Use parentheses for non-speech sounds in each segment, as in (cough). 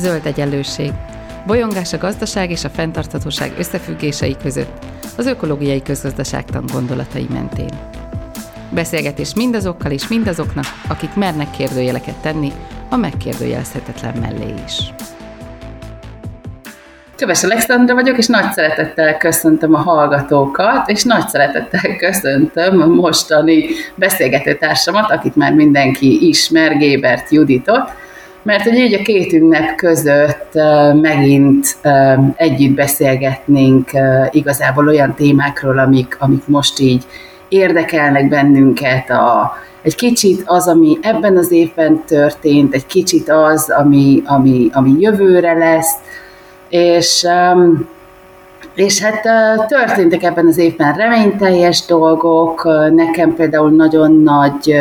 zöld egyenlőség, bolyongás a gazdaság és a fenntarthatóság összefüggései között, az ökológiai közgazdaságtan gondolatai mentén. Beszélgetés mindazokkal és mindazoknak, akik mernek kérdőjeleket tenni a megkérdőjelezhetetlen mellé is. Köves Alexandra vagyok, és nagy szeretettel köszöntöm a hallgatókat, és nagy szeretettel köszöntöm a mostani beszélgetőtársamat, akit már mindenki ismer, Gébert Juditot, mert hogy így a két ünnep között megint együtt beszélgetnénk igazából olyan témákról, amik, amik most így érdekelnek bennünket, a, egy kicsit az, ami ebben az évben történt, egy kicsit az, ami, ami, ami jövőre lesz, és, és hát történtek ebben az évben reményteljes dolgok, nekem például nagyon nagy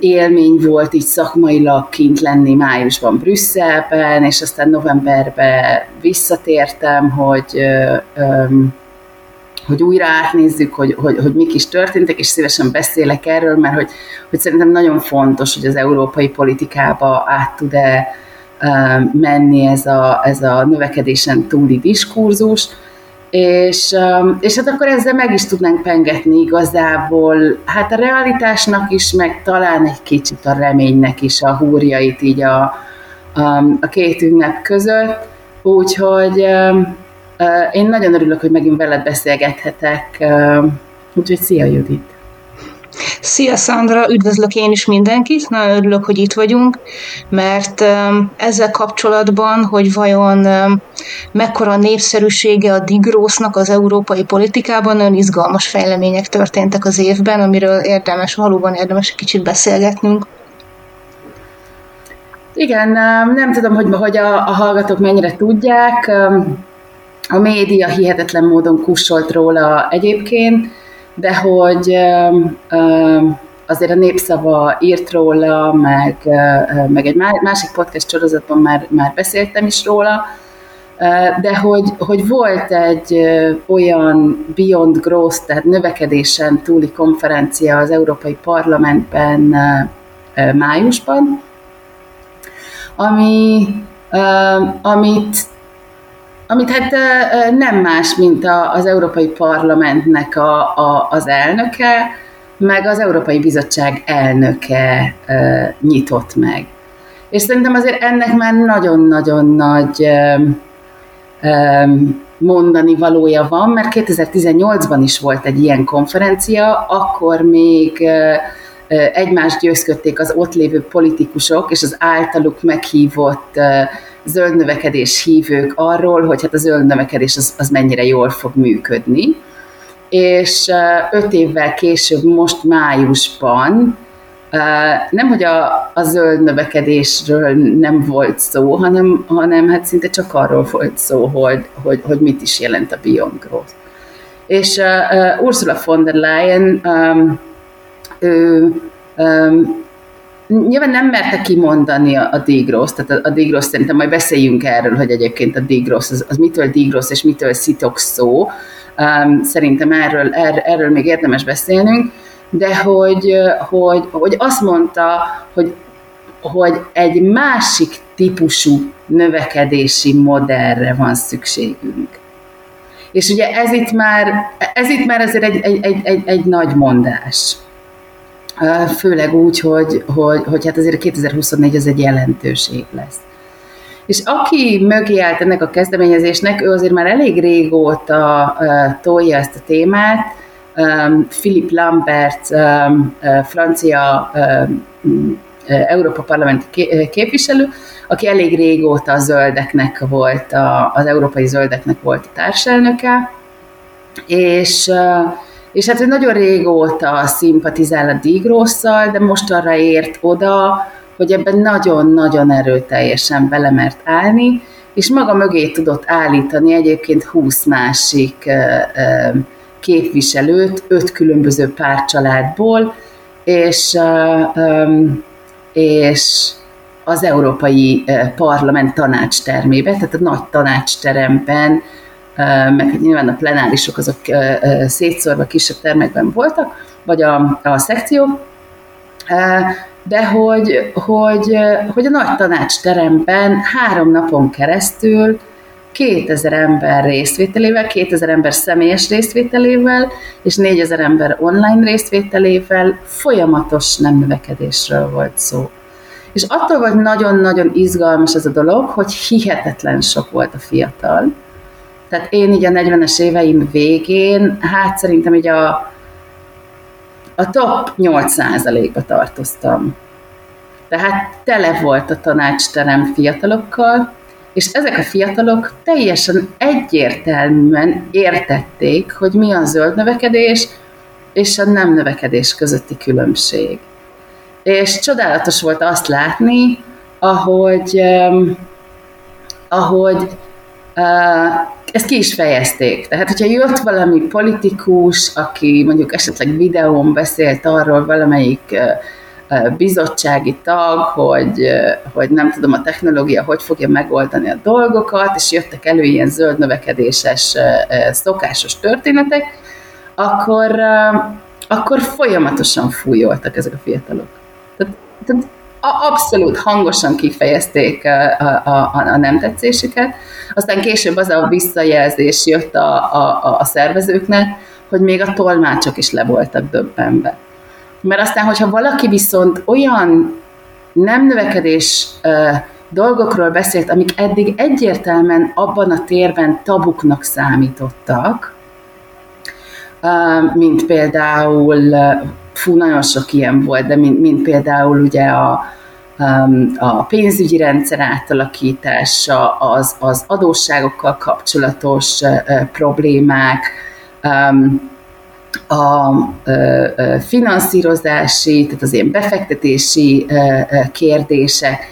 élmény volt így szakmailag kint lenni májusban Brüsszelben, és aztán novemberben visszatértem, hogy hogy újra átnézzük, hogy, hogy, hogy mik is történtek, és szívesen beszélek erről, mert hogy, hogy szerintem nagyon fontos, hogy az európai politikába át tud-e menni ez a, ez a növekedésen túli diskurzus, és, és hát akkor ezzel meg is tudnánk pengetni igazából, hát a realitásnak is, meg talán egy kicsit a reménynek is a húrjait így a, a, a két ünnep között, úgyhogy én nagyon örülök, hogy megint veled beszélgethetek, úgyhogy szia Judit! Szia Szandra, üdvözlök én is mindenkit, nagyon örülök, hogy itt vagyunk, mert um, ezzel kapcsolatban, hogy vajon um, mekkora népszerűsége a digrósznak az európai politikában, nagyon izgalmas fejlemények történtek az évben, amiről érdemes, valóban érdemes egy kicsit beszélgetnünk. Igen, nem tudom, hogy, hogy a, a hallgatók mennyire tudják, a média hihetetlen módon kussolt róla egyébként, de hogy azért a népszava írt róla, meg, meg egy másik podcast sorozatban már, már beszéltem is róla, de hogy, hogy volt egy olyan Beyond Growth, tehát növekedésen túli konferencia az Európai Parlamentben májusban, ami, amit amit hát nem más, mint az Európai Parlamentnek a, a, az elnöke, meg az Európai Bizottság elnöke nyitott meg. És szerintem azért ennek már nagyon-nagyon nagy mondani valója van, mert 2018-ban is volt egy ilyen konferencia, akkor még egymást győzködték az ott lévő politikusok és az általuk meghívott zöld növekedés hívők arról, hogy hát a zöld növekedés az, az mennyire jól fog működni. És öt évvel később, most májusban, nem, hogy a, a zöld növekedésről nem volt szó, hanem, hanem hát szinte csak arról volt szó, hogy, hogy, hogy mit is jelent a Beyond Growth. És uh, Ursula von der Leyen um, ő um, nyilván nem merte kimondani a, a Digros, tehát a, a Digros szerintem majd beszéljünk erről, hogy egyébként a Digros, az, az mitől Digros és mitől szitok szó. Um, szerintem erről, er, erről még érdemes beszélnünk, de hogy, hogy, hogy azt mondta, hogy, hogy egy másik típusú növekedési modellre van szükségünk. És ugye ez itt már, ez itt már azért egy, egy, egy, egy, egy nagy mondás főleg úgy, hogy, hogy, hogy hát azért 2024 az egy jelentőség lesz. És aki mögé állt ennek a kezdeményezésnek, ő azért már elég régóta tolja ezt a témát. Philip Lambert, francia Európa Parlamenti képviselő, aki elég régóta a zöldeknek volt, az európai zöldeknek volt a társelnöke, és és hát ő nagyon régóta szimpatizál a Digrosszal, de most arra ért oda, hogy ebben nagyon-nagyon erőteljesen belemert állni, és maga mögé tudott állítani egyébként 20 másik képviselőt, öt különböző párcsaládból, és, és az Európai Parlament tanácstermébe, tehát a nagy tanácsteremben meg nyilván a plenárisok azok szétszórva kisebb termekben voltak, vagy a, a szekció, de hogy, hogy, hogy a nagy tanácsteremben három napon keresztül 2000 ember részvételével, 2000 ember személyes részvételével, és 4000 ember online részvételével folyamatos nem növekedésről volt szó. És attól volt nagyon-nagyon izgalmas ez a dolog, hogy hihetetlen sok volt a fiatal. Tehát én így a 40-es éveim végén, hát szerintem így a, a top 8%-ba tartoztam. Tehát tele volt a tanácsterem fiatalokkal, és ezek a fiatalok teljesen egyértelműen értették, hogy mi a zöld növekedés és a nem növekedés közötti különbség. És csodálatos volt azt látni, ahogy, ahogy ezt ki is fejezték. Tehát, hogyha jött valami politikus, aki mondjuk esetleg videón beszélt arról valamelyik bizottsági tag, hogy, hogy nem tudom, a technológia hogy fogja megoldani a dolgokat, és jöttek elő ilyen zöld növekedéses szokásos történetek, akkor, akkor folyamatosan fújoltak ezek a fiatalok. Tehát, tehát abszolút hangosan kifejezték a, a, a, a nem tetszésüket. Aztán később az a visszajelzés jött a, a, a szervezőknek, hogy még a tolmácsok is le voltak döbbenve. Mert aztán, hogyha valaki viszont olyan nem növekedés dolgokról beszélt, amik eddig egyértelműen abban a térben tabuknak számítottak, mint például, fú, nagyon sok ilyen volt, de mint, mint például ugye a, a pénzügyi rendszer átalakítása, az, az adósságokkal kapcsolatos problémák, a finanszírozási, tehát az ilyen befektetési kérdések.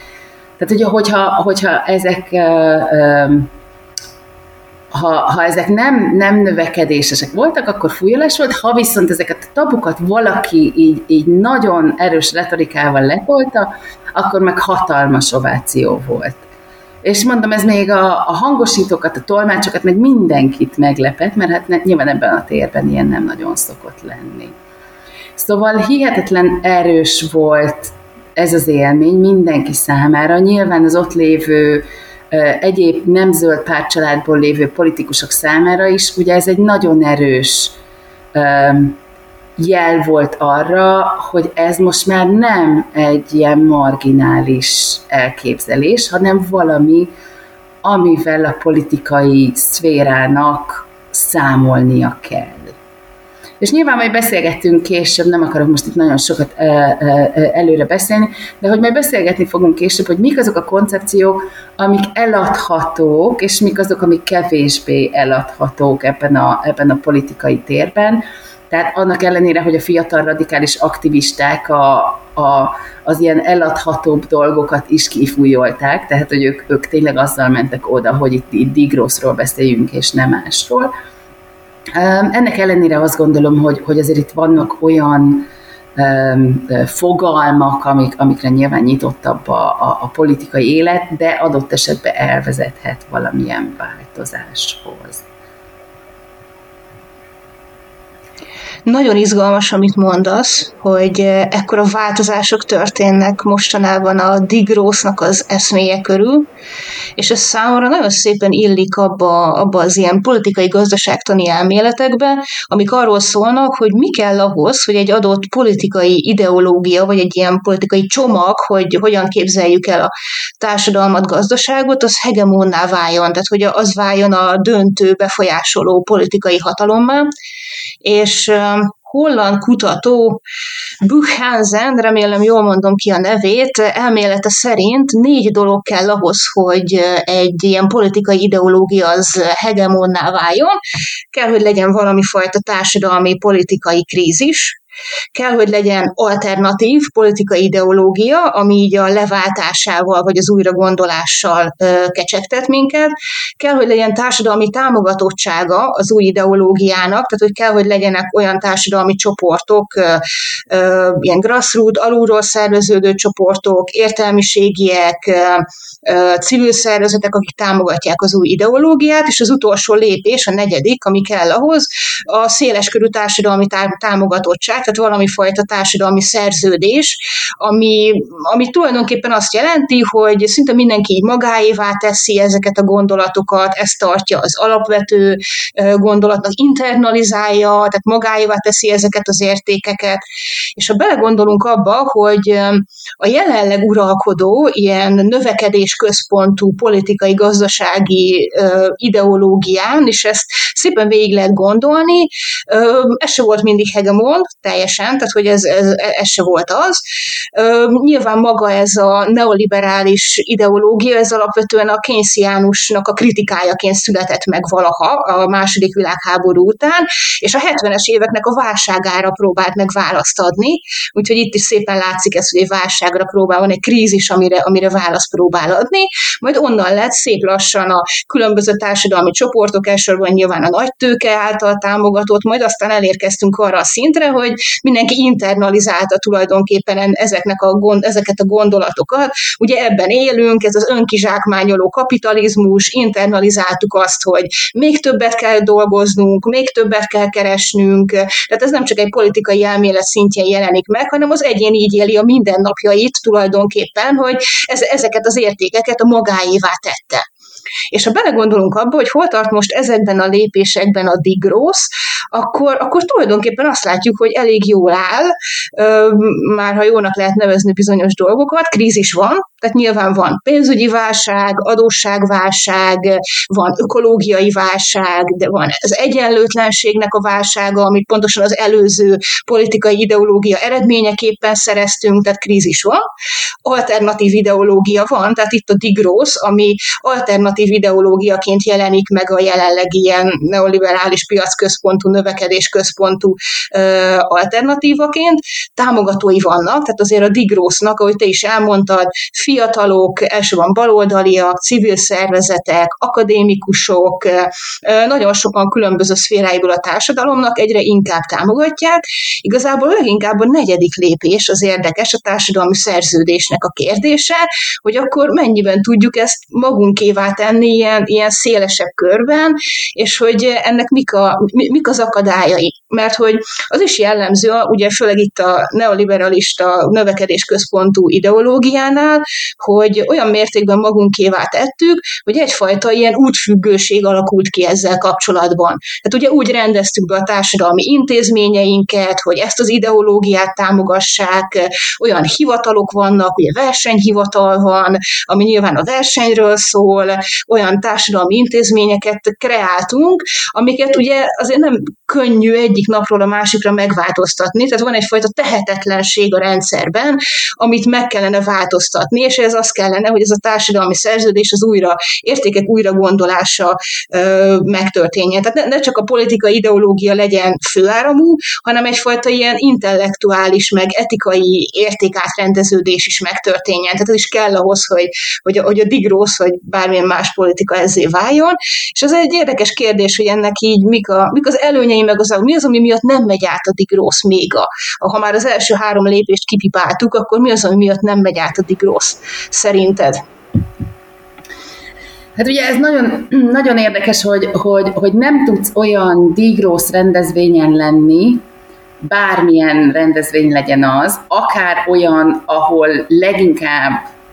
Tehát, hogyha, hogyha ezek ha, ha ezek nem, nem növekedésesek voltak, akkor fújolás volt, ha viszont ezeket a tabukat valaki így, így nagyon erős retorikával letolta, akkor meg hatalmas ováció volt. És mondom, ez még a, a hangosítókat, a tolmácsokat, meg mindenkit meglepett, mert hát ne, nyilván ebben a térben ilyen nem nagyon szokott lenni. Szóval hihetetlen erős volt ez az élmény mindenki számára. Nyilván az ott lévő egyéb nem zöld pártcsaládból lévő politikusok számára is, ugye ez egy nagyon erős jel volt arra, hogy ez most már nem egy ilyen marginális elképzelés, hanem valami, amivel a politikai szférának számolnia kell. És nyilván majd beszélgettünk később, nem akarok most itt nagyon sokat előre beszélni, de hogy majd beszélgetni fogunk később, hogy mik azok a koncepciók, amik eladhatók, és mik azok, amik kevésbé eladhatók ebben a, ebben a politikai térben tehát annak ellenére, hogy a fiatal radikális aktivisták a, a, az ilyen eladhatóbb dolgokat is kifújolták, tehát hogy ők, ők tényleg azzal mentek oda, hogy itt, itt digroszról beszéljünk, és nem másról. Ennek ellenére azt gondolom, hogy, hogy azért itt vannak olyan fogalmak, amik, amikre nyilván nyitottabb a, a, a politikai élet, de adott esetben elvezethet valamilyen változáshoz. Nagyon izgalmas, amit mondasz, hogy eh, ekkora változások történnek mostanában a digrósznak az eszméje körül, és ez számomra nagyon szépen illik abba, abba az ilyen politikai gazdaságtani elméletekbe, amik arról szólnak, hogy mi kell ahhoz, hogy egy adott politikai ideológia, vagy egy ilyen politikai csomag, hogy hogyan képzeljük el a társadalmat, gazdaságot, az hegemonná váljon, tehát hogy az váljon a döntő, befolyásoló politikai hatalommá, és holland kutató Buchhansen, remélem jól mondom ki a nevét, elmélete szerint négy dolog kell ahhoz, hogy egy ilyen politikai ideológia az hegemonná váljon. Kell, hogy legyen valami fajta társadalmi politikai krízis, Kell, hogy legyen alternatív politikai ideológia, ami így a leváltásával vagy az újragondolással kecsegtet minket. Kell, hogy legyen társadalmi támogatottsága az új ideológiának, tehát hogy kell, hogy legyenek olyan társadalmi csoportok, ilyen grassroot, alulról szerveződő csoportok, értelmiségiek, civil szervezetek, akik támogatják az új ideológiát, és az utolsó lépés, a negyedik, ami kell ahhoz, a széleskörű társadalmi támogatottság, tehát valami fajta társadalmi szerződés, ami, ami tulajdonképpen azt jelenti, hogy szinte mindenki így magáévá teszi ezeket a gondolatokat, ezt tartja az alapvető gondolatnak, internalizálja, tehát magáévá teszi ezeket az értékeket. És ha belegondolunk abba, hogy a jelenleg uralkodó ilyen növekedés központú politikai, gazdasági ideológián, és ezt szépen végig lehet gondolni, ez se volt mindig hegemon, teljesen, tehát hogy ez, ez, ez se volt az. Nyilván maga ez a neoliberális ideológia, ez alapvetően a Keynesiánusnak a kritikájaként született meg valaha a második világháború után, és a 70-es éveknek a válságára próbált meg választ adni, úgyhogy itt is szépen látszik ez, hogy egy válságra próbál, van egy krízis, amire, amire választ próbál adni, majd onnan lett szép lassan a különböző társadalmi csoportok, elsősorban nyilván a nagy tőke által támogatott, majd aztán elérkeztünk arra a szintre, hogy mindenki internalizálta tulajdonképpen ezeknek a gond, ezeket a gondolatokat. Ugye ebben élünk, ez az önkizsákmányoló kapitalizmus, internalizáltuk azt, hogy még többet kell dolgoznunk, még többet kell keresnünk, tehát ez nem csak egy politikai elmélet szintjén jelenik meg, hanem az egyén így éli a mindennapjait tulajdonképpen, hogy ez, ezeket az értékeket a magáévá tette. És ha belegondolunk abba, hogy hol tart most ezekben a lépésekben a digrósz, akkor, akkor tulajdonképpen azt látjuk, hogy elég jól áll, már ha jónak lehet nevezni bizonyos dolgokat, krízis van, tehát nyilván van pénzügyi válság, adósságválság, van ökológiai válság, de van az egyenlőtlenségnek a válsága, amit pontosan az előző politikai ideológia eredményeképpen szereztünk, tehát krízis van. Alternatív ideológia van, tehát itt a digrósz, ami alternatív ideológiaként jelenik meg a jelenlegi ilyen neoliberális piacközpontú, növekedésközpontú alternatívaként. Támogatói vannak, tehát azért a digrósznak, ahogy te is elmondtad, fiatalok, elsősorban baloldaliak, civil szervezetek, akadémikusok, nagyon sokan különböző szféráiból a társadalomnak egyre inkább támogatják. Igazából leginkább a negyedik lépés az érdekes, a társadalmi szerződésnek a kérdése, hogy akkor mennyiben tudjuk ezt magunkévá tenni ilyen, ilyen szélesebb körben, és hogy ennek mik, a, mik az akadályai. Mert hogy az is jellemző, ugye főleg itt a neoliberalista növekedésközpontú ideológiánál, hogy olyan mértékben magunkévá tettük, hogy egyfajta ilyen útfüggőség alakult ki ezzel kapcsolatban. Tehát ugye úgy rendeztük be a társadalmi intézményeinket, hogy ezt az ideológiát támogassák, olyan hivatalok vannak, ugye versenyhivatal van, ami nyilván a versenyről szól, olyan társadalmi intézményeket kreáltunk, amiket ugye azért nem könnyű egyik napról a másikra megváltoztatni, tehát van egyfajta tehetetlenség a rendszerben, amit meg kellene változtatni, és ez az kellene, hogy ez a társadalmi szerződés az újra, értékek újra gondolása ö, megtörténjen. Tehát ne, ne csak a politikai ideológia legyen főáramú, hanem egyfajta ilyen intellektuális, meg etikai értékátrendeződés is megtörténjen. Tehát ez is kell ahhoz, hogy, hogy, a, hogy a digrósz, vagy bármilyen más politika ezzé váljon. És ez egy érdekes kérdés, hogy ennek így mik, a, mik az előnyei, meg az, mi az, ami miatt nem megy át a digrósz még a, ha már az első három lépést kipipáltuk, akkor mi az, ami miatt nem megy át a digrósz szerinted? Hát ugye ez nagyon, (clears throat) nagyon érdekes, hogy, hogy, hogy nem tudsz olyan digrósz rendezvényen lenni, bármilyen rendezvény legyen az, akár olyan, ahol leginkább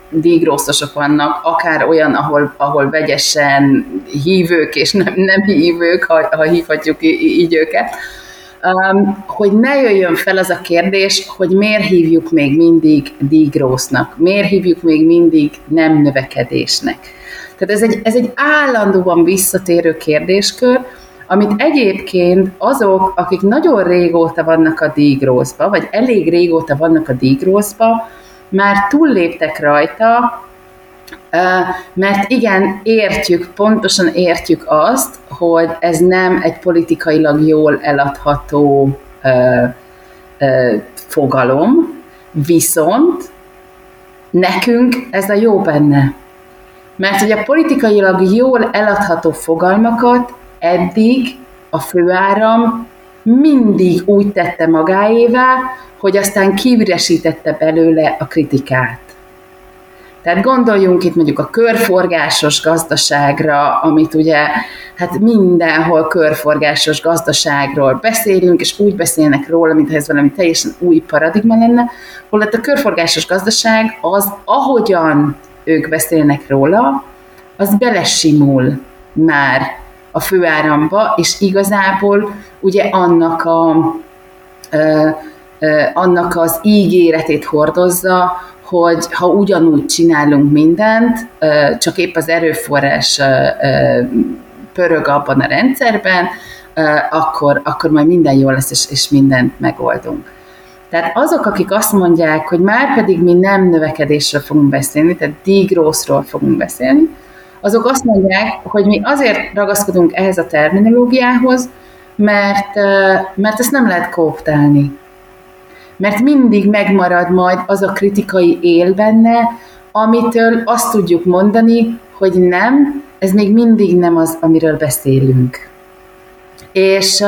dígrószosok vannak, akár olyan, ahol, ahol vegyesen hívők és nem, nem hívők, ha, ha hívhatjuk így őket, hogy ne jöjjön fel az a kérdés, hogy miért hívjuk még mindig dígrósznak, miért hívjuk még mindig nem növekedésnek. Tehát ez egy, ez egy állandóan visszatérő kérdéskör, amit egyébként azok, akik nagyon régóta vannak a dígrószba, vagy elég régóta vannak a dígrószba, már túlléptek rajta, mert igen, értjük, pontosan értjük azt, hogy ez nem egy politikailag jól eladható fogalom, viszont nekünk ez a jó benne. Mert hogy a politikailag jól eladható fogalmakat eddig a főáram mindig úgy tette magáévá, hogy aztán kiüresítette belőle a kritikát. Tehát gondoljunk itt mondjuk a körforgásos gazdaságra, amit ugye hát mindenhol körforgásos gazdaságról beszélünk, és úgy beszélnek róla, mintha ez valami teljesen új paradigma lenne, holott a körforgásos gazdaság az, ahogyan ők beszélnek róla, az belesimul már a főáramba, és igazából ugye annak a, ö, ö, annak az ígéretét hordozza, hogy ha ugyanúgy csinálunk mindent, csak épp az erőforrás pörög abban a rendszerben, akkor, akkor majd minden jó lesz, és, és mindent megoldunk. Tehát azok, akik azt mondják, hogy már pedig mi nem növekedésről fogunk beszélni, tehát degrowthról fogunk beszélni, azok azt mondják, hogy mi azért ragaszkodunk ehhez a terminológiához, mert, mert ezt nem lehet kooptálni. Mert mindig megmarad majd az a kritikai él benne, amitől azt tudjuk mondani, hogy nem, ez még mindig nem az, amiről beszélünk. És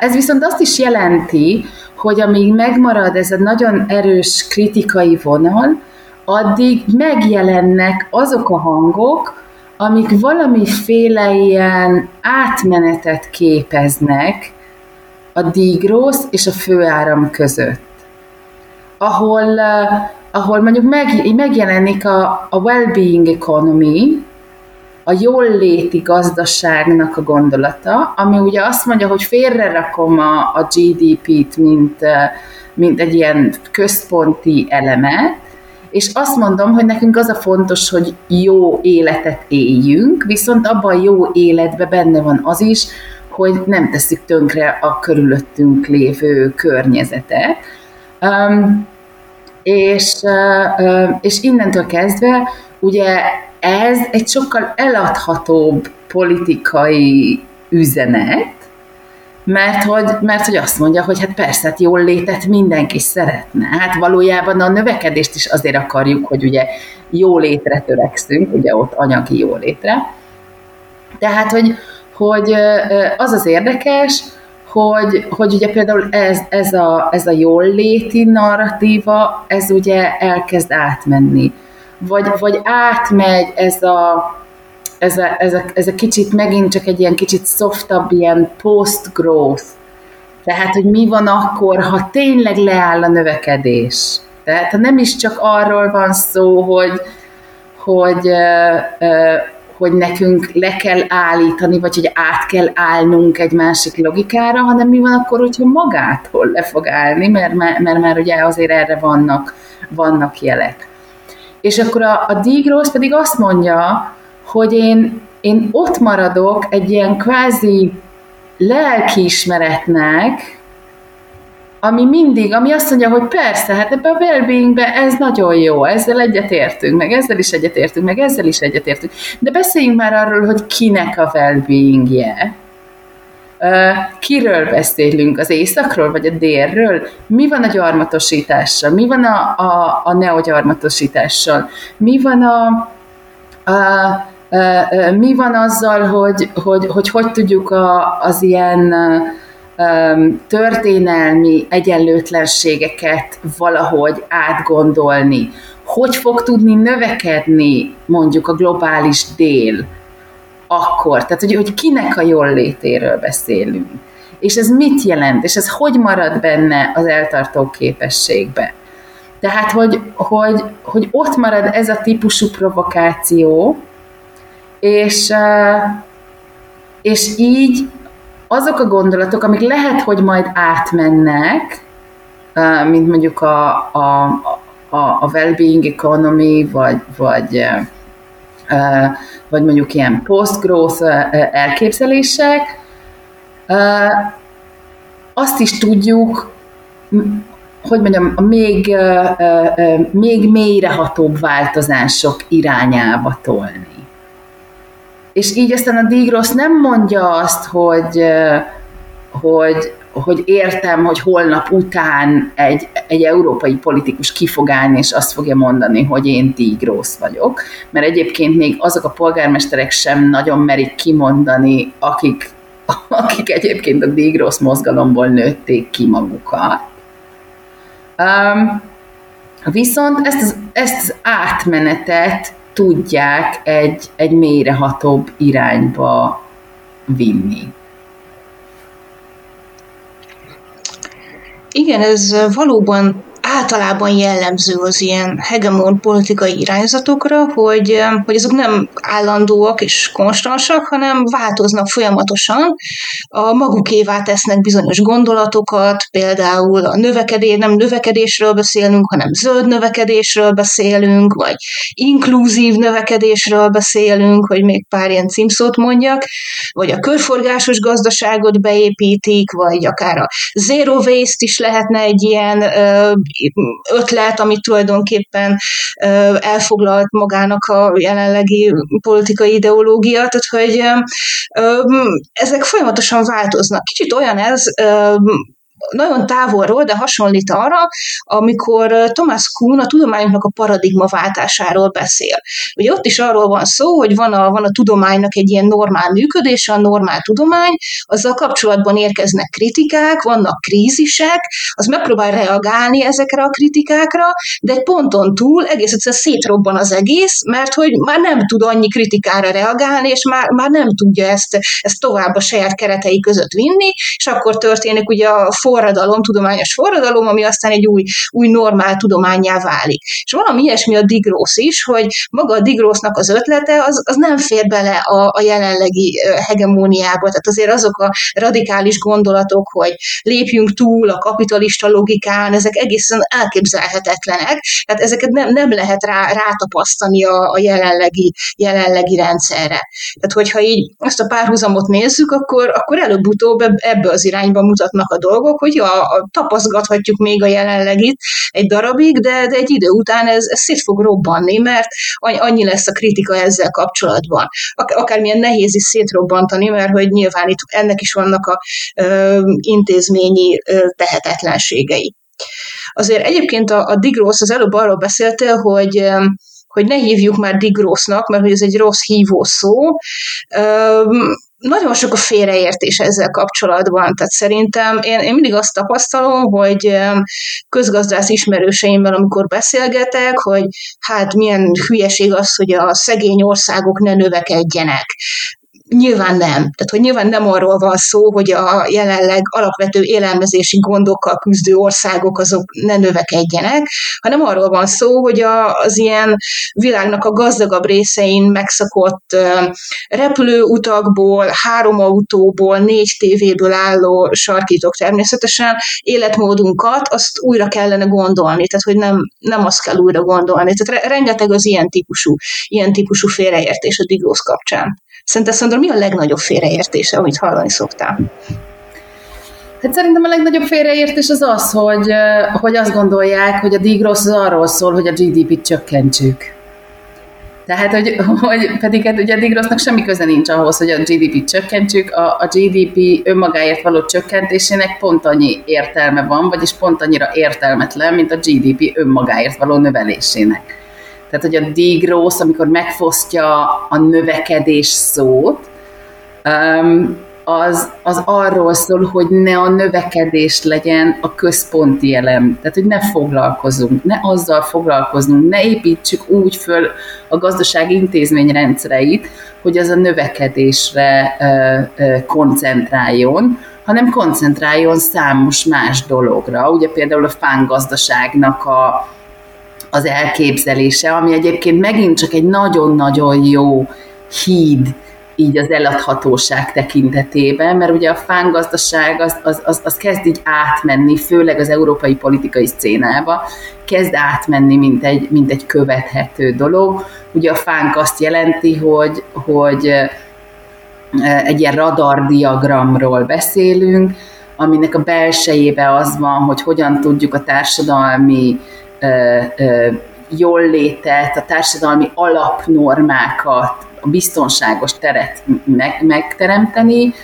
ez viszont azt is jelenti, hogy amíg megmarad ez a nagyon erős kritikai vonal, addig megjelennek azok a hangok, amik valamiféle ilyen átmenetet képeznek a dígrósz és a főáram között. Ahol, uh, ahol mondjuk meg, megjelenik a, a well-being economy, a jólléti gazdaságnak a gondolata, ami ugye azt mondja, hogy félrerakom a, a GDP-t, mint, mint egy ilyen központi elemet, és azt mondom, hogy nekünk az a fontos, hogy jó életet éljünk, viszont abban a jó életben benne van az is, hogy nem tesszük tönkre a körülöttünk lévő környezetet. Um, és, uh, és innentől kezdve ugye ez egy sokkal eladhatóbb politikai üzenet, mert hogy, mert hogy azt mondja, hogy hát persze, hát jól létet mindenki szeretne. Hát valójában a növekedést is azért akarjuk, hogy ugye jó létre törekszünk, ugye ott anyagi jó létre. Tehát, hogy, hogy az az érdekes, hogy, hogy ugye például ez, ez, a, ez a jól léti narratíva, ez ugye elkezd átmenni vagy, vagy átmegy ez a, ez a, ez, a, ez a kicsit megint csak egy ilyen kicsit softabb, ilyen post-growth. Tehát, hogy mi van akkor, ha tényleg leáll a növekedés. Tehát nem is csak arról van szó, hogy, hogy, hogy nekünk le kell állítani, vagy hogy át kell állnunk egy másik logikára, hanem mi van akkor, hogyha magától le fog állni, mert, mert, mert már ugye azért erre vannak, vannak jelek. És akkor a, a Digros pedig azt mondja, hogy én, én ott maradok egy ilyen kvázi lelkiismeretnek, ami mindig, ami azt mondja, hogy persze, hát ebbe a well ez nagyon jó, ezzel egyetértünk, meg ezzel is egyetértünk, meg ezzel is egyetértünk. De beszéljünk már arról, hogy kinek a well -je. Kiről beszélünk? Az északról vagy a délről? Mi van a gyarmatosítással? Mi van a, a, a neogyarmatosítással? Mi van a, a, a, mi van azzal, hogy hogy, hogy, hogy tudjuk a, az ilyen történelmi egyenlőtlenségeket valahogy átgondolni? Hogy fog tudni növekedni mondjuk a globális dél? akkor. Tehát, hogy, hogy kinek a jól létéről beszélünk. És ez mit jelent, és ez hogy marad benne az eltartó képességbe. Tehát, hogy, hogy, hogy ott marad ez a típusú provokáció, és, és így azok a gondolatok, amik lehet, hogy majd átmennek, mint mondjuk a, a, a, a well-being economy, vagy, vagy vagy mondjuk ilyen post-growth elképzelések, azt is tudjuk, hogy mondjam, a még, még mélyrehatóbb változások irányába tolni. És így aztán a Digros nem mondja azt, hogy, hogy hogy értem, hogy holnap után egy, egy európai politikus ki fog állni, és azt fogja mondani, hogy én Tigrósz vagyok, mert egyébként még azok a polgármesterek sem nagyon merik kimondani, akik, (laughs) akik egyébként a Digrósz mozgalomból nőtték ki magukat. Um, Viszont ezt az, ezt az átmenetet tudják egy, egy mélyrehatóbb irányba vinni. Igen, ez valóban általában jellemző az ilyen hegemon politikai irányzatokra, hogy, hogy azok nem állandóak és konstansak, hanem változnak folyamatosan, a magukévá tesznek bizonyos gondolatokat, például a növekedés, nem növekedésről beszélünk, hanem zöld növekedésről beszélünk, vagy inkluzív növekedésről beszélünk, hogy még pár ilyen címszót mondjak, vagy a körforgásos gazdaságot beépítik, vagy akár a zero waste is lehetne egy ilyen ötlet, amit tulajdonképpen elfoglalt magának a jelenlegi politikai ideológia, tehát hogy ezek folyamatosan változnak. Kicsit olyan ez, nagyon távolról, de hasonlít arra, amikor Thomas Kuhn a tudományoknak a paradigmaváltásáról beszél. Ugye ott is arról van szó, hogy van a, van a tudománynak egy ilyen normál működése, a normál tudomány, azzal kapcsolatban érkeznek kritikák, vannak krízisek, az megpróbál reagálni ezekre a kritikákra, de egy ponton túl egész egyszerűen szétrobban az egész, mert hogy már nem tud annyi kritikára reagálni, és már, már nem tudja ezt, ezt tovább a saját keretei között vinni, és akkor történik ugye a forradalom, tudományos forradalom, ami aztán egy új, új normál tudományá válik. És valami ilyesmi a digrósz is, hogy maga a digrósznak az ötlete az, az nem fér bele a, a jelenlegi hegemóniába. Tehát azért azok a radikális gondolatok, hogy lépjünk túl a kapitalista logikán, ezek egészen elképzelhetetlenek, tehát ezeket nem, nem lehet rá, rátapasztani a, a jelenlegi, jelenlegi rendszerre. Tehát, hogyha így ezt a párhuzamot nézzük, akkor, akkor előbb-utóbb ebbe az irányba mutatnak a dolgok, hogy ja, tapaszgathatjuk még a jelenlegit egy darabig, de, de egy idő után ez, ez szét fog robbanni, mert annyi lesz a kritika ezzel kapcsolatban. Akármilyen nehéz is szétrobbantani, mert hogy nyilván itt ennek is vannak a ö, intézményi ö, tehetetlenségei. Azért egyébként a, a Digrósz az előbb arról beszéltél, hogy hogy ne hívjuk már Digrósznak, mert hogy ez egy rossz hívó szó nagyon sok a félreértés ezzel kapcsolatban. Tehát szerintem én, én mindig azt tapasztalom, hogy közgazdász ismerőseimmel, amikor beszélgetek, hogy hát milyen hülyeség az, hogy a szegény országok ne növekedjenek. Nyilván nem. Tehát, hogy nyilván nem arról van szó, hogy a jelenleg alapvető élelmezési gondokkal küzdő országok azok ne növekedjenek, hanem arról van szó, hogy a, az ilyen világnak a gazdagabb részein megszakott repülőutakból, három autóból, négy tévéből álló sarkítok természetesen életmódunkat, azt újra kellene gondolni, tehát hogy nem, nem azt kell újra gondolni. Tehát rengeteg az ilyen típusú, ilyen típusú félreértés a digrósz kapcsán. Szerintem Szandor, mi a legnagyobb félreértése, amit hallani szoktál? Hát szerintem a legnagyobb félreértés az az, hogy, hogy azt gondolják, hogy a digrosz az arról szól, hogy a GDP-t csökkentsük. Tehát, hogy, hogy pedig hát ugye a digrosznak semmi köze nincs ahhoz, hogy a GDP-t csökkentsük, a, a GDP önmagáért való csökkentésének pont annyi értelme van, vagyis pont annyira értelmetlen, mint a GDP önmagáért való növelésének. Tehát, hogy a degrowth, amikor megfosztja a növekedés szót, um, az, az arról szól, hogy ne a növekedés legyen a központi elem. Tehát, hogy ne foglalkozunk, ne azzal foglalkoznunk, ne építsük úgy föl a gazdasági intézményrendszereit, hogy az a növekedésre koncentráljon, hanem koncentráljon számos más dologra. Ugye például a fángazdaságnak a, az elképzelése, ami egyébként megint csak egy nagyon-nagyon jó híd így az eladhatóság tekintetében, mert ugye a fángazdaság az, az, az, az kezd így átmenni, főleg az európai politikai szcénába, kezd átmenni, mint egy, mint egy követhető dolog. Ugye a fánk azt jelenti, hogy, hogy egy ilyen radardiagramról beszélünk, aminek a belsejébe az van, hogy hogyan tudjuk a társadalmi jól létet, a társadalmi alapnormákat, a biztonságos teret meg, megteremteni,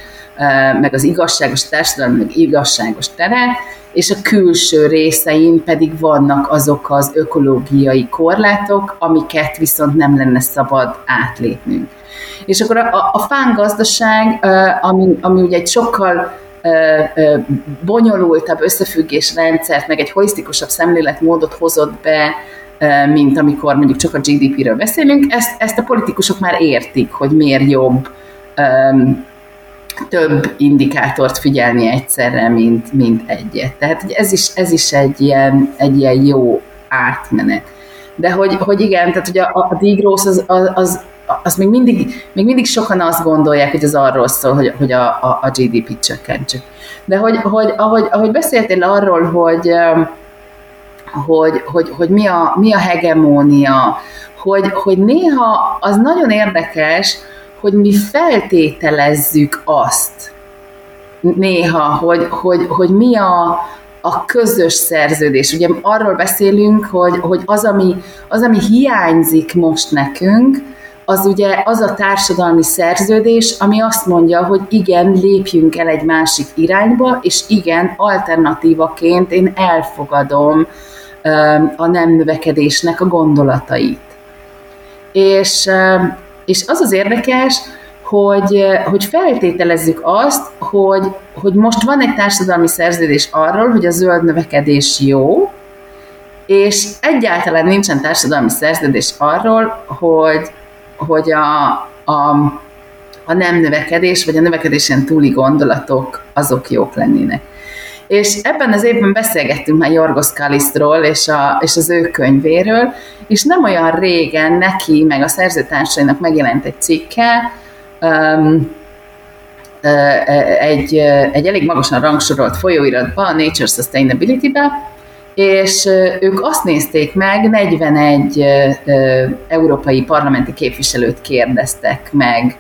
meg az igazságos társadalmi, meg igazságos teret, és a külső részein pedig vannak azok az ökológiai korlátok, amiket viszont nem lenne szabad átlépnünk. És akkor a, a fángazdaság, ami, ami ugye egy sokkal bonyolultabb összefüggésrendszert, meg egy holisztikusabb szemléletmódot hozott be, mint amikor mondjuk csak a GDP-ről beszélünk, ezt, ezt a politikusok már értik, hogy miért jobb több indikátort figyelni egyszerre, mint, mint egyet. Tehát ez is, ez is egy, ilyen, egy ilyen jó átmenet. De hogy, hogy igen, tehát hogy a, a degrowth az, az, az, az még, mindig, még mindig sokan azt gondolják, hogy az arról szól, hogy, hogy a, a, a GDP-t csökkentsük. De hogy, hogy ahogy, ahogy beszéltél arról, hogy, hogy, hogy, hogy mi, a, mi a hegemónia, hogy, hogy néha az nagyon érdekes, hogy mi feltételezzük azt néha, hogy, hogy, hogy mi a, a közös szerződés. Ugye arról beszélünk, hogy, hogy az, ami, az, ami hiányzik most nekünk, az ugye az a társadalmi szerződés, ami azt mondja, hogy igen, lépjünk el egy másik irányba, és igen, alternatívaként én elfogadom a nem növekedésnek a gondolatait. És, és az az érdekes, hogy, hogy feltételezzük azt, hogy, hogy most van egy társadalmi szerződés arról, hogy a zöld növekedés jó, és egyáltalán nincsen társadalmi szerződés arról, hogy, hogy a, a, a nem növekedés, vagy a növekedésen túli gondolatok azok jók lennének. És ebben az évben beszélgettünk már Jorgos Kalisztról és, a, és az ő könyvéről, és nem olyan régen neki, meg a szerzőtársainak megjelent egy cikke, um, egy, egy elég magasan rangsorolt folyóiratba, a Nature Sustainability-be, és ők azt nézték meg, 41 európai parlamenti képviselőt kérdeztek meg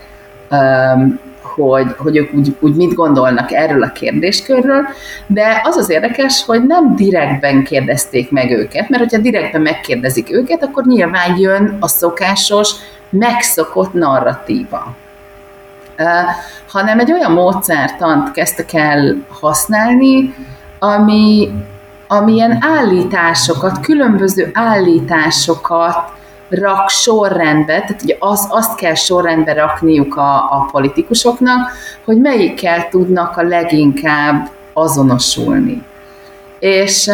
hogy, hogy ők úgy, úgy mit gondolnak erről a kérdéskörről, de az az érdekes, hogy nem direktben kérdezték meg őket, mert hogyha direktben megkérdezik őket, akkor nyilván jön a szokásos, megszokott narratíva. Uh, hanem egy olyan módszertant kezdtek el használni, ami, ami ilyen állításokat, különböző állításokat rak sorrendbe, tehát ugye az, azt kell sorrendbe rakniuk a, a politikusoknak, hogy melyikkel tudnak a leginkább azonosulni. És,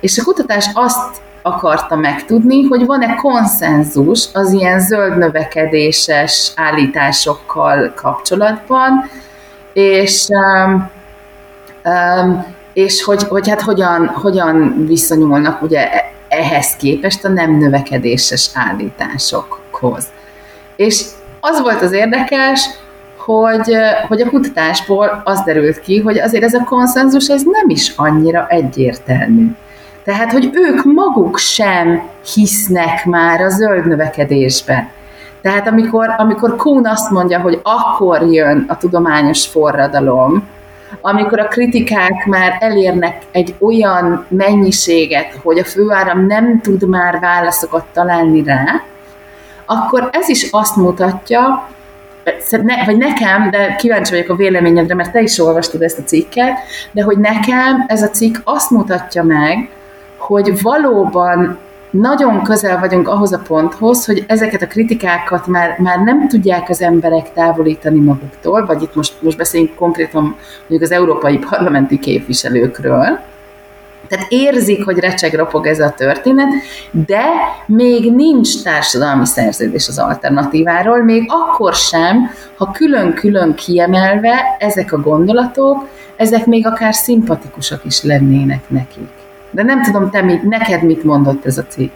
és a kutatás azt akarta megtudni, hogy van-e konszenzus az ilyen zöld növekedéses állításokkal kapcsolatban, és, és hogy, hogy hát hogyan, hogyan viszonyulnak ugye ehhez képest a nem növekedéses állításokhoz. És az volt az érdekes, hogy, hogy a kutatásból az derült ki, hogy azért ez a konszenzus ez nem is annyira egyértelmű. Tehát, hogy ők maguk sem hisznek már a zöld növekedésben. Tehát amikor, amikor Kuhn azt mondja, hogy akkor jön a tudományos forradalom, amikor a kritikák már elérnek egy olyan mennyiséget, hogy a főáram nem tud már válaszokat találni rá, akkor ez is azt mutatja, ne, vagy nekem, de kíváncsi vagyok a véleményedre, mert te is olvastad ezt a cikket, de hogy nekem ez a cikk azt mutatja meg, hogy valóban nagyon közel vagyunk ahhoz a ponthoz, hogy ezeket a kritikákat már, már nem tudják az emberek távolítani maguktól, vagy itt most, most beszéljünk konkrétan mondjuk az európai parlamenti képviselőkről, tehát érzik, hogy recseg ropog ez a történet, de még nincs társadalmi szerződés az alternatíváról, még akkor sem, ha külön-külön kiemelve ezek a gondolatok, ezek még akár szimpatikusak is lennének nekik. De nem tudom, te mit, neked mit mondott ez a cikk?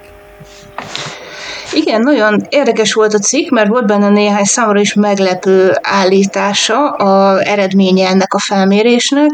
Igen, nagyon érdekes volt a cikk, mert volt benne néhány számomra is meglepő állítása a eredménye ennek a felmérésnek.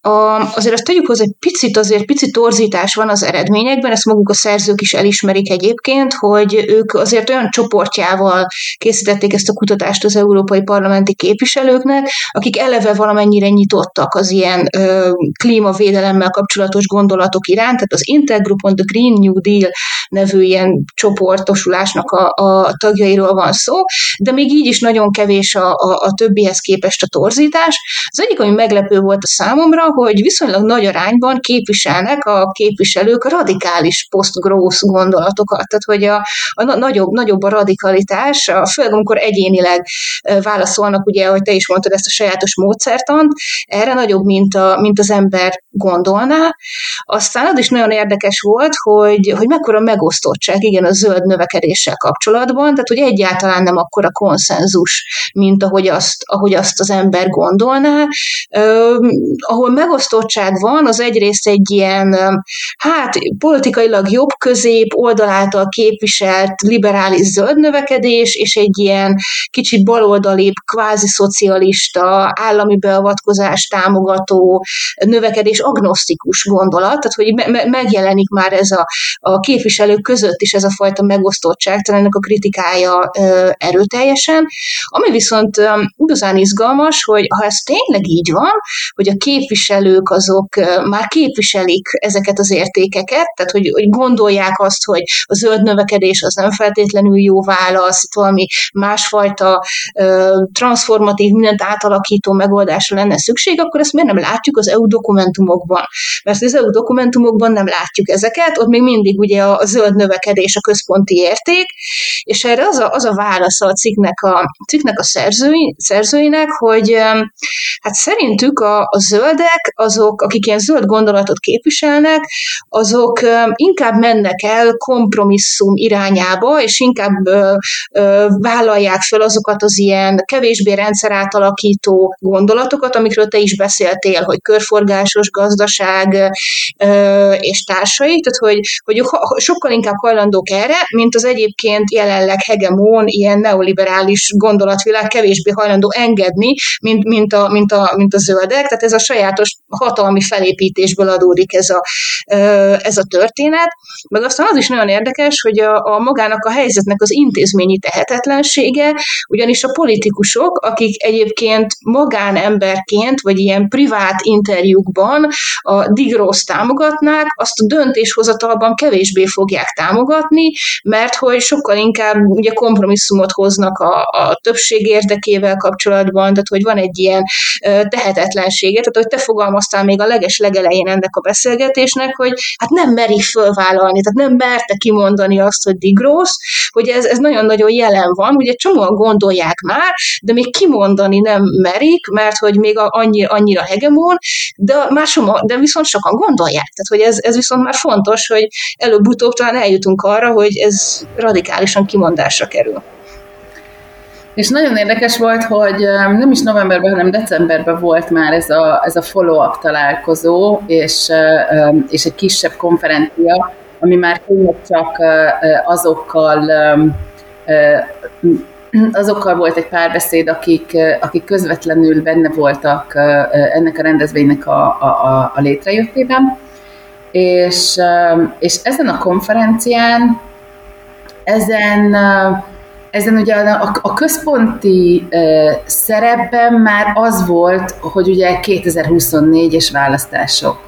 A, azért azt tegyük hozzá, egy picit azért pici torzítás van az eredményekben, ezt maguk a szerzők is elismerik egyébként, hogy ők azért olyan csoportjával készítették ezt a kutatást az európai parlamenti képviselőknek, akik eleve valamennyire nyitottak az ilyen ö, klímavédelemmel kapcsolatos gondolatok iránt, tehát az Intergroup on the Green New Deal nevű ilyen csoportok pártosulásnak a, a tagjairól van szó, de még így is nagyon kevés a, a, a többihez képest a torzítás. Az egyik, ami meglepő volt a számomra, hogy viszonylag nagy arányban képviselnek a képviselők a radikális post-growth gondolatokat, tehát hogy a, a nagyobb, nagyobb a radikalitás, a, főleg amikor egyénileg válaszolnak, ugye, hogy te is mondtad ezt a sajátos módszertant, erre nagyobb, mint, a, mint az ember gondolná. Aztán az is nagyon érdekes volt, hogy, hogy mekkora megosztottság, igen, a zöld növekedéssel kapcsolatban, tehát hogy egyáltalán nem akkora konszenzus, mint ahogy azt, ahogy azt az ember gondolná. Ahol megosztottság van, az egyrészt egy ilyen, hát politikailag jobb közép oldalától képviselt liberális zöld növekedés, és egy ilyen kicsit baloldalibb, kvázi szocialista, állami beavatkozás támogató növekedés agnosztikus gondolat, tehát hogy me- megjelenik már ez a, a képviselők között is ez a fajta megosztottság, talán ennek a kritikája erőteljesen. Ami viszont igazán izgalmas, hogy ha ez tényleg így van, hogy a képviselők azok már képviselik ezeket az értékeket, tehát hogy, hogy gondolják azt, hogy a zöld növekedés az nem feltétlenül jó válasz, valami másfajta transformatív, mindent átalakító megoldásra lenne szükség, akkor ezt miért nem látjuk az EU dokumentumokban? Mert az EU dokumentumokban nem látjuk ezeket, ott még mindig ugye a zöld növekedés a központi érték, és erre az a, az a válasz a cikknek a, cikknek a szerzői, szerzőinek, hogy hát szerintük a, a zöldek, azok, akik ilyen zöld gondolatot képviselnek, azok inkább mennek el kompromisszum irányába, és inkább ö, ö, vállalják fel azokat az ilyen kevésbé rendszer átalakító gondolatokat, amikről te is beszéltél, hogy körforgásos gazdaság ö, és társai, tehát hogy, hogy sokkal inkább hajlandók erre, mint az egyébként jelenleg hegemón ilyen neoliberális gondolatvilág kevésbé hajlandó engedni, mint, mint, a, mint, a, mint a zöldek, tehát ez a sajátos hatalmi felépítésből adódik ez a, ez a történet. Meg aztán az is nagyon érdekes, hogy a, a magának a helyzetnek az intézményi tehetetlensége, ugyanis a politikusok, akik egyébként magánemberként, vagy ilyen privát interjúkban a digrósz támogatnák, azt a döntéshozatalban kevésbé fogják támogatni, mert hogy sokkal inkább ugye kompromisszumot hoznak a, a többség érdekével kapcsolatban, tehát hogy van egy ilyen tehetetlensége, tehát hogy te fogalmaztál még a leges legelején ennek a beszélgetésnek, hogy hát nem merik fölvállalni, tehát nem merte kimondani azt, hogy digrósz, hogy ez, ez nagyon-nagyon jelen van, ugye csomóan gondolják már, de még kimondani nem merik, mert hogy még annyira, annyira hegemon, de, másoma, de viszont sokan gondolják. Tehát, hogy ez, ez viszont már fontos, hogy előbb-utóbb talán eljutunk arra, hogy ez radikálisan kimondásra kerül. És nagyon érdekes volt, hogy nem is novemberben, hanem decemberben volt már ez a, ez a follow-up találkozó, és, és egy kisebb konferencia, ami már tényleg csak azokkal azokkal volt egy párbeszéd, akik, akik közvetlenül benne voltak ennek a rendezvénynek a, a, a létrejöttében. És, és ezen a konferencián, ezen, ezen ugye a, a központi szerepben már az volt, hogy ugye 2024-es választások.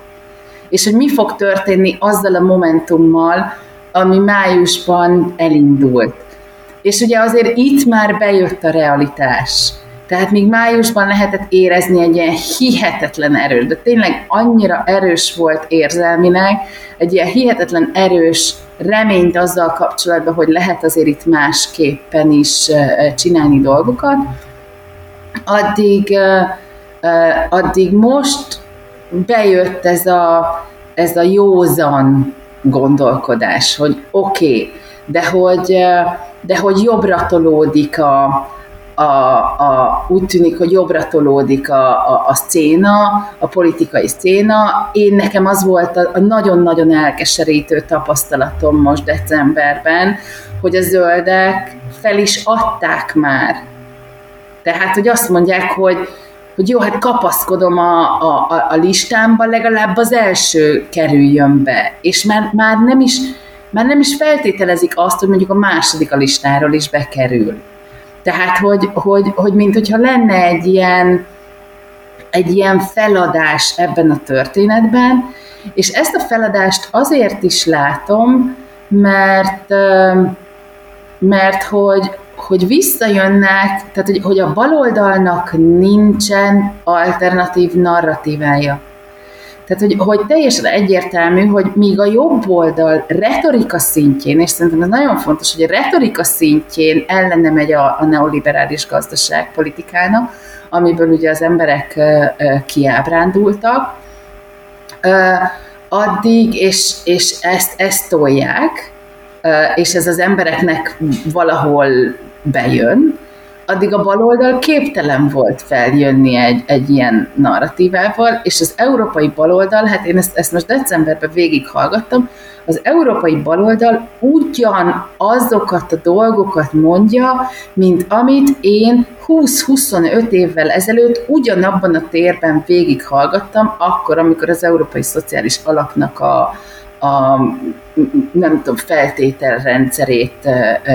És hogy mi fog történni azzal a momentummal, ami májusban elindult. És ugye azért itt már bejött a realitás. Tehát még májusban lehetett érezni egy ilyen hihetetlen erős, de tényleg annyira erős volt érzelmileg, egy ilyen hihetetlen erős reményt azzal kapcsolatban, hogy lehet azért itt másképpen is csinálni dolgokat, addig, addig most bejött ez a, ez a józan gondolkodás, hogy oké, okay, de hogy, de hogy jobbra tolódik a, a, a, úgy tűnik, hogy jobbra tolódik a, a, a szcéna, a politikai szcéna. Én nekem az volt a, a nagyon-nagyon elkeserítő tapasztalatom most decemberben, hogy a zöldek fel is adták már. Tehát, hogy azt mondják, hogy, hogy jó, hát kapaszkodom a, a, a listámba, legalább az első kerüljön be. És már, már nem is már nem is feltételezik azt, hogy mondjuk a második a listáról is bekerül. Tehát, hogy, hogy, hogy mint hogyha lenne egy ilyen, egy ilyen feladás ebben a történetben, és ezt a feladást azért is látom, mert mert hogy, hogy visszajönnek, tehát hogy, hogy a baloldalnak nincsen alternatív narratívája. Tehát, hogy, hogy teljesen egyértelmű, hogy míg a jobb oldal retorika szintjén, és szerintem ez nagyon fontos, hogy a retorika szintjén ellene megy a, a neoliberális gazdaságpolitikának, amiből ugye az emberek kiábrándultak, addig, és, és ezt, ezt tolják, és ez az embereknek valahol bejön, addig a baloldal képtelen volt feljönni egy, egy ilyen narratívával, és az európai baloldal, hát én ezt, ezt most decemberben végighallgattam, az európai baloldal ugyan azokat a dolgokat mondja, mint amit én 20-25 évvel ezelőtt ugyanabban a térben végighallgattam, akkor, amikor az Európai Szociális Alapnak a, a nem tudom, feltételrendszerét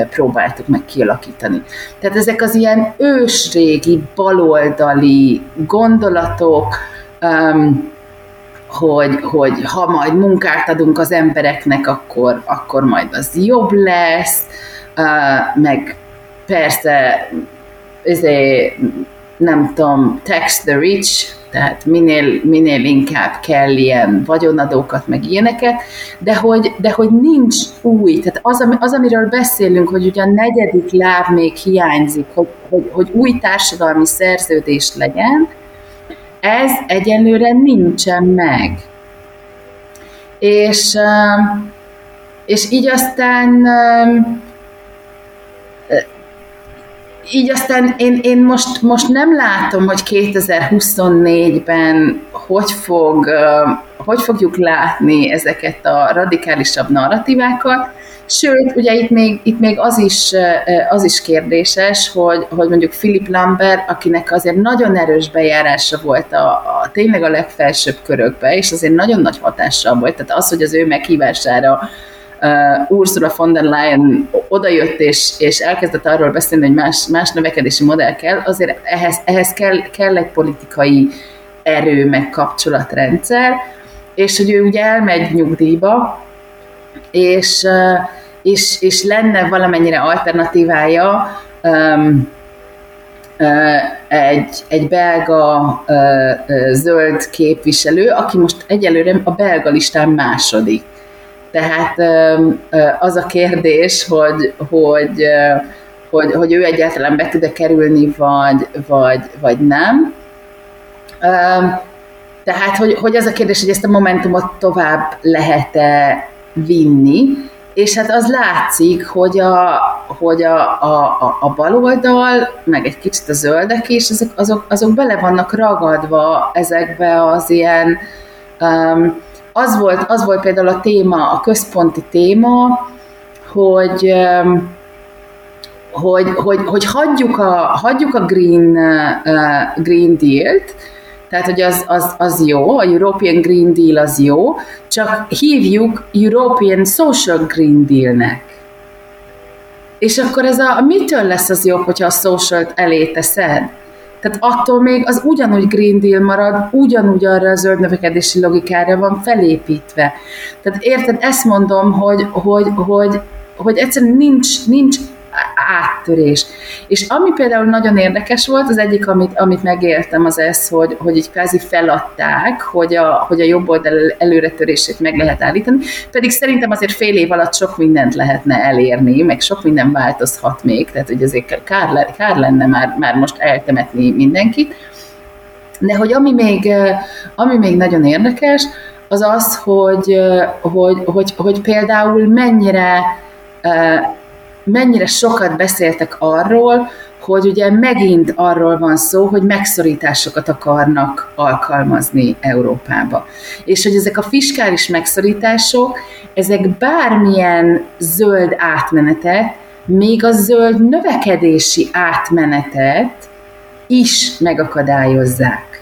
próbáltuk meg kialakítani. Tehát ezek az ilyen ősrégi, baloldali gondolatok, hogy, hogy ha majd munkát adunk az embereknek, akkor, akkor majd az jobb lesz, meg persze ezért, nem tudom, tax the rich, tehát minél, minél inkább kell ilyen vagyonadókat, meg ilyeneket, de hogy, de hogy nincs új, tehát az, az, amiről beszélünk, hogy ugye a negyedik láb még hiányzik, hogy, hogy, hogy új társadalmi szerződés legyen, ez egyelőre nincsen meg. És, és így aztán így aztán én, én most, most nem látom, hogy 2024-ben hogy, fog, hogy fogjuk látni ezeket a radikálisabb narratívákat, Sőt, ugye itt még, itt még az, is, az is kérdéses, hogy, hogy mondjuk Philip Lambert, akinek azért nagyon erős bejárása volt a, a tényleg a legfelsőbb körökbe, és azért nagyon nagy hatással volt. Tehát az, hogy az ő meghívására uh, Ursula von der Leyen odajött és, és elkezdett arról beszélni, hogy más, más növekedési modell kell, azért ehhez, ehhez kell, kell egy politikai erő, meg kapcsolatrendszer, és hogy ő ugye elmegy nyugdíjba, és, uh, és, és lenne valamennyire alternatívája um, egy, egy belga zöld képviselő, aki most egyelőre a belga listán második. Tehát az a kérdés, hogy, hogy, hogy, hogy ő egyáltalán be tud-e kerülni, vagy, vagy, vagy nem. Tehát, hogy, hogy az a kérdés, hogy ezt a momentumot tovább lehet-e vinni, és hát az látszik, hogy a, hogy a, a, a baloldal, meg egy kicsit a zöldek is, azok, azok, azok bele vannak ragadva ezekbe az ilyen um, az volt, az volt például a téma, a központi téma, hogy hogy, hogy, hogy hagyjuk, a, hagyjuk a Green, uh, Green Deal-t, tehát, hogy az, az, az jó, a European Green Deal az jó, csak hívjuk European Social Green Deal-nek. És akkor ez a, mitől lesz az jobb, hogyha a social-t elé teszed? Tehát attól még az ugyanúgy Green Deal marad, ugyanúgy arra a zöld növekedési logikára van felépítve. Tehát érted, ezt mondom, hogy, hogy, hogy, hogy egyszerűen nincs, nincs áttörés. És ami például nagyon érdekes volt, az egyik, amit, amit megéltem, az ez, hogy, hogy így kvázi feladták, hogy a, hogy a jobb oldal előretörését meg lehet állítani, pedig szerintem azért fél év alatt sok mindent lehetne elérni, meg sok minden változhat még, tehát hogy azért kár, kár lenne már, már most eltemetni mindenkit. De hogy ami még, ami még nagyon érdekes, az az, hogy, hogy, hogy, hogy például mennyire mennyire sokat beszéltek arról, hogy ugye megint arról van szó, hogy megszorításokat akarnak alkalmazni Európába. És hogy ezek a fiskális megszorítások, ezek bármilyen zöld átmenetet, még a zöld növekedési átmenetet is megakadályozzák.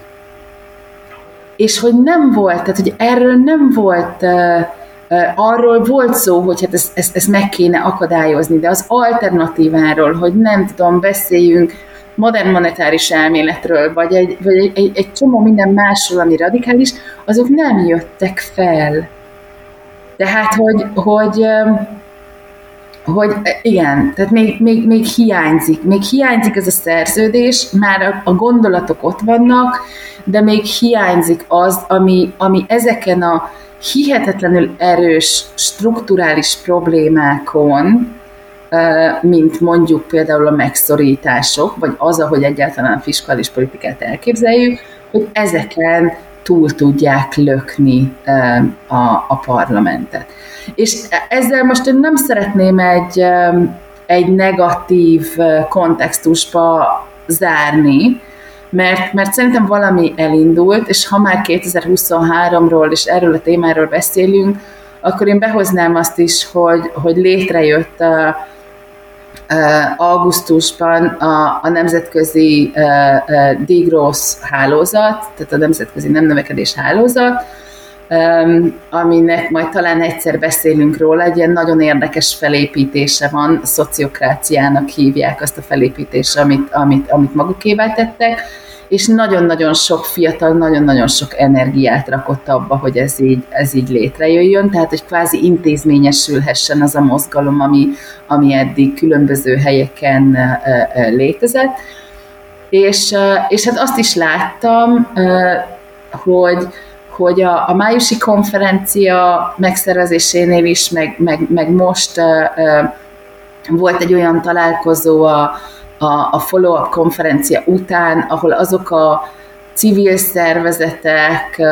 És hogy nem volt, tehát hogy erről nem volt uh, Arról volt szó, hogy hát ezt, ezt, ezt meg kéne akadályozni, de az alternatíváról, hogy nem tudom, beszéljünk modern monetáris elméletről, vagy egy, vagy egy, egy, egy csomó minden másról, ami radikális, azok nem jöttek fel. Tehát, hogy, hogy hogy igen, tehát még, még, még hiányzik, még hiányzik ez a szerződés, már a, a gondolatok ott vannak, de még hiányzik az, ami, ami ezeken a hihetetlenül erős strukturális problémákon, mint mondjuk például a megszorítások, vagy az, ahogy egyáltalán a fiskális politikát elképzeljük, hogy ezeken túl tudják lökni a, a parlamentet. És ezzel most én nem szeretném egy, egy negatív kontextusba zárni, mert, mert szerintem valami elindult, és ha már 2023-ról és erről a témáról beszélünk, akkor én behoznám azt is, hogy, hogy létrejött a, augusztusban a, a nemzetközi uh, DIGROSS hálózat, tehát a nemzetközi nem növekedés hálózat, aminek majd talán egyszer beszélünk róla, egy ilyen nagyon érdekes felépítése van, szociokráciának hívják azt a felépítést, amit, amit, amit magukévá tettek, és nagyon-nagyon sok fiatal, nagyon-nagyon sok energiát rakott abba, hogy ez így, ez így létrejöjjön, tehát hogy kvázi intézményesülhessen az a mozgalom, ami, ami eddig különböző helyeken létezett. És, és hát azt is láttam, hogy, hogy a, a májusi konferencia megszervezésénél is, meg, meg, meg most volt egy olyan találkozó a, a, a follow-up konferencia után, ahol azok a civil szervezetek,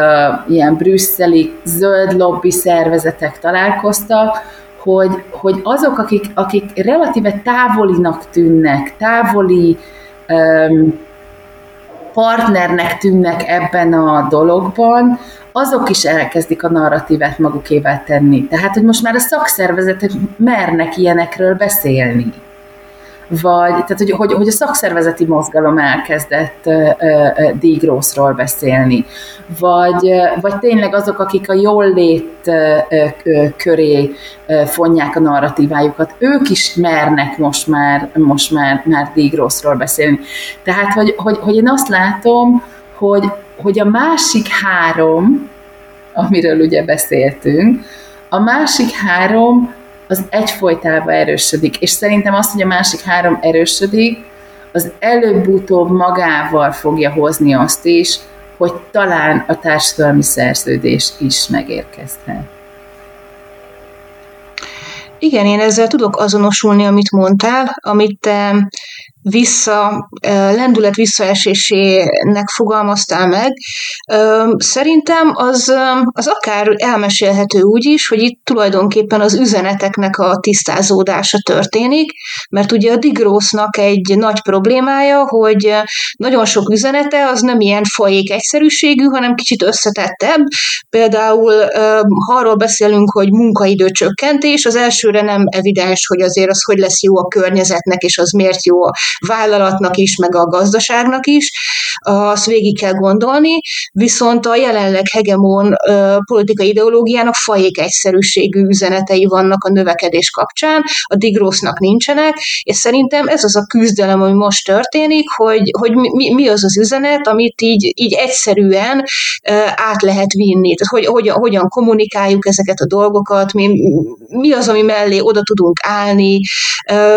ilyen brüsszeli zöld lobby szervezetek találkoztak, hogy, hogy azok, akik, akik relatíve távolinak tűnnek, távoli um, partnernek tűnnek ebben a dologban, azok is elkezdik a narratívát magukévá tenni. Tehát, hogy most már a szakszervezetek mernek ilyenekről beszélni vagy tehát, hogy, hogy, hogy a szakszervezeti mozgalom elkezdett dígrószról beszélni, vagy, vagy tényleg azok, akik a jól uh, köré fonják a narratívájukat, ők is mernek most már, most már, már dígrószról beszélni. Tehát, hogy, hogy, hogy én azt látom, hogy, hogy a másik három, amiről ugye beszéltünk, a másik három az egyfolytában erősödik. És szerintem azt, hogy a másik három erősödik, az előbb-utóbb magával fogja hozni azt is, hogy talán a társadalmi szerződés is megérkezhet. Igen, én ezzel tudok azonosulni, amit mondtál, amit te vissza, lendület visszaesésének fogalmaztál meg. Szerintem az, az akár elmesélhető úgy is, hogy itt tulajdonképpen az üzeneteknek a tisztázódása történik, mert ugye a digrósznak egy nagy problémája, hogy nagyon sok üzenete az nem ilyen fajék egyszerűségű, hanem kicsit összetettebb. Például, ha arról beszélünk, hogy munkaidő csökkentés, az elsőre nem evidens, hogy azért az hogy lesz jó a környezetnek, és az miért jó a vállalatnak is, meg a gazdaságnak is, azt végig kell gondolni, viszont a jelenleg hegemon politikai ideológiának fajék egyszerűségű üzenetei vannak a növekedés kapcsán, a digrósznak nincsenek, és szerintem ez az a küzdelem, ami most történik, hogy, hogy mi, mi az az üzenet, amit így, így egyszerűen át lehet vinni. Tehát hogy, hogy, hogyan kommunikáljuk ezeket a dolgokat, mi, mi az, ami mellé oda tudunk állni,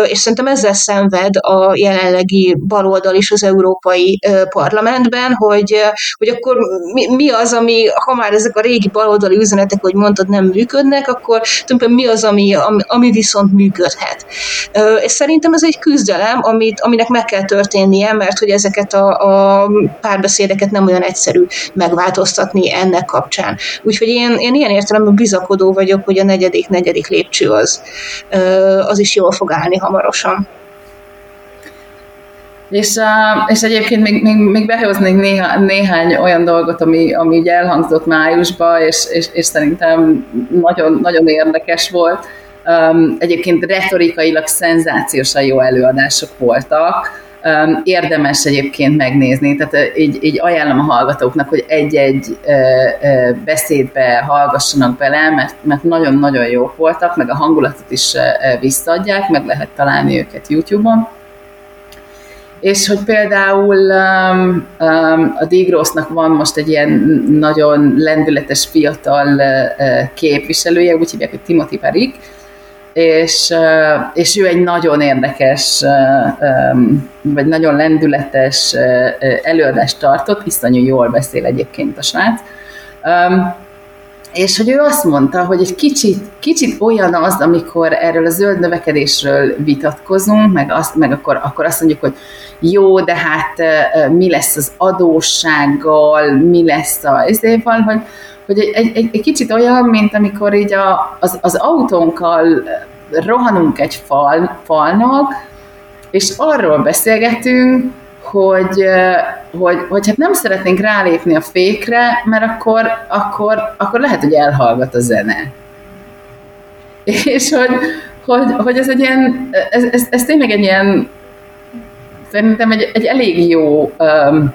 és szerintem ezzel szenved a jelenlegi baloldal is az Európai Parlamentben, hogy, hogy akkor mi, mi az, ami, ha már ezek a régi baloldali üzenetek, hogy mondtad, nem működnek, akkor tulajdonképpen mi az, ami, ami, ami viszont működhet. És szerintem ez egy küzdelem, amit, aminek meg kell történnie, mert hogy ezeket a, a párbeszédeket nem olyan egyszerű megváltoztatni ennek kapcsán. Úgyhogy én, én ilyen értelemben bizakodó vagyok, hogy a negyedik, negyedik lépcső az, az is jól fog állni hamarosan. És, és egyébként még, még, még behoznék néha, néhány olyan dolgot, ami, ami ugye elhangzott májusban, és, és, és szerintem nagyon, nagyon érdekes volt. Um, egyébként retorikailag szenzációsan jó előadások voltak. Um, érdemes egyébként megnézni, tehát így, így ajánlom a hallgatóknak, hogy egy-egy uh, uh, beszédbe hallgassanak bele, mert, mert nagyon-nagyon jók voltak, meg a hangulatot is uh, visszaadják, meg lehet találni őket YouTube-on és hogy például um, um, a Digrosznak van most egy ilyen nagyon lendületes fiatal uh, képviselője, úgy hívják, hogy Timothy Perik, és, és ő egy nagyon érdekes, vagy nagyon lendületes előadást tartott, iszonyú jól beszél egyébként a srác. És hogy ő azt mondta, hogy egy kicsit, kicsit olyan az, amikor erről a zöld növekedésről vitatkozunk, meg, azt, meg akkor, akkor azt mondjuk, hogy jó, de hát mi lesz az adóssággal, mi lesz a ezéval, hogy, hogy egy, egy, egy kicsit olyan, mint amikor így a, az, az autónkkal rohanunk egy fal, falnak, és arról beszélgetünk, hogy, hogy, hogy hát nem szeretnénk rálépni a fékre, mert akkor, akkor, akkor lehet, hogy elhallgat a zene. És hogy, hogy, hogy ez egy ilyen, ez, ez, ez tényleg egy ilyen, szerintem egy, egy elég jó um,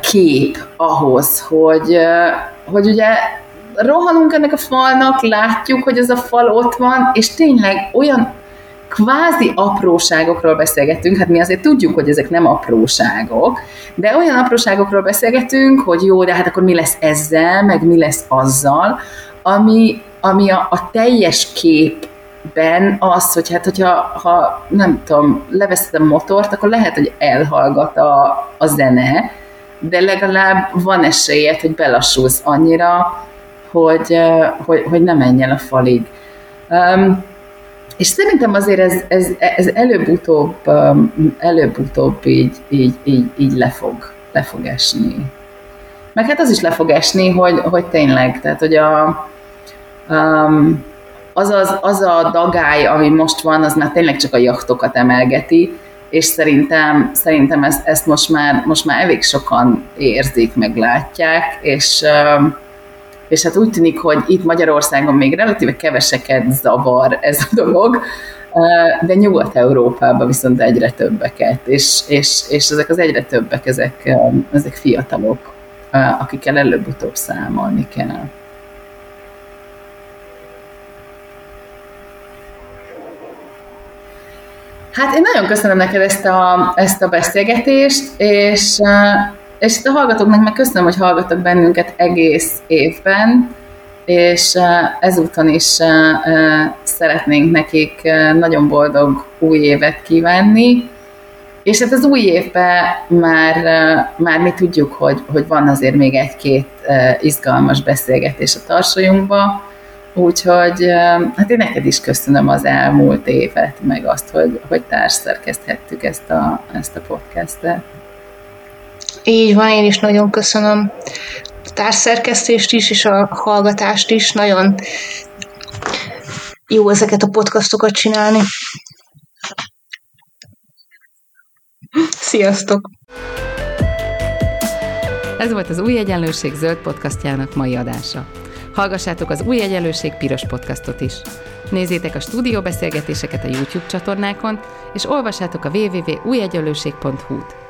kép ahhoz, hogy, uh, hogy ugye rohanunk ennek a falnak, látjuk, hogy ez a fal ott van, és tényleg olyan kvázi apróságokról beszélgetünk, hát mi azért tudjuk, hogy ezek nem apróságok, de olyan apróságokról beszélgetünk, hogy jó, de hát akkor mi lesz ezzel, meg mi lesz azzal, ami, ami a, a teljes képben az, hogy hát, hogyha ha, nem tudom, leveszed a motort, akkor lehet, hogy elhallgat a, a zene, de legalább van esélyed, hogy belassulsz annyira, hogy, hogy, hogy ne menj el a falig. Um, és szerintem azért ez, ez, ez előbb-utóbb, um, előbb-utóbb így, így, így, így le, fog, esni. Meg hát az is le esni, hogy, hogy tényleg, tehát hogy a, um, az, az, az a dagály, ami most van, az már tényleg csak a jachtokat emelgeti, és szerintem, szerintem ezt, ezt most, már, most már elég sokan érzik, meg látják, és, um, és hát úgy tűnik, hogy itt Magyarországon még relatíve keveseket zavar ez a dolog, de Nyugat-Európában viszont egyre többeket, és, és, és ezek az egyre többek, ezek, ezek fiatalok, akikkel előbb-utóbb számolni kell. Hát én nagyon köszönöm neked ezt a, ezt a beszélgetést, és és a hallgatóknak meg köszönöm, hogy hallgattak bennünket egész évben, és ezúton is szeretnénk nekik nagyon boldog új évet kívánni, és hát az új évben már, már mi tudjuk, hogy, hogy van azért még egy-két izgalmas beszélgetés a tarsolyunkba, úgyhogy hát én neked is köszönöm az elmúlt évet, meg azt, hogy, hogy társszerkezthettük ezt a, ezt a podcastet. Így van, én is nagyon köszönöm a társszerkesztést is, és a hallgatást is. Nagyon jó ezeket a podcastokat csinálni. Sziasztok! Ez volt az Új Egyenlőség zöld podcastjának mai adása. Hallgassátok az Új Egyenlőség piros podcastot is. Nézzétek a stúdióbeszélgetéseket a YouTube csatornákon, és olvassátok a www.újegyenlőség.hu-t.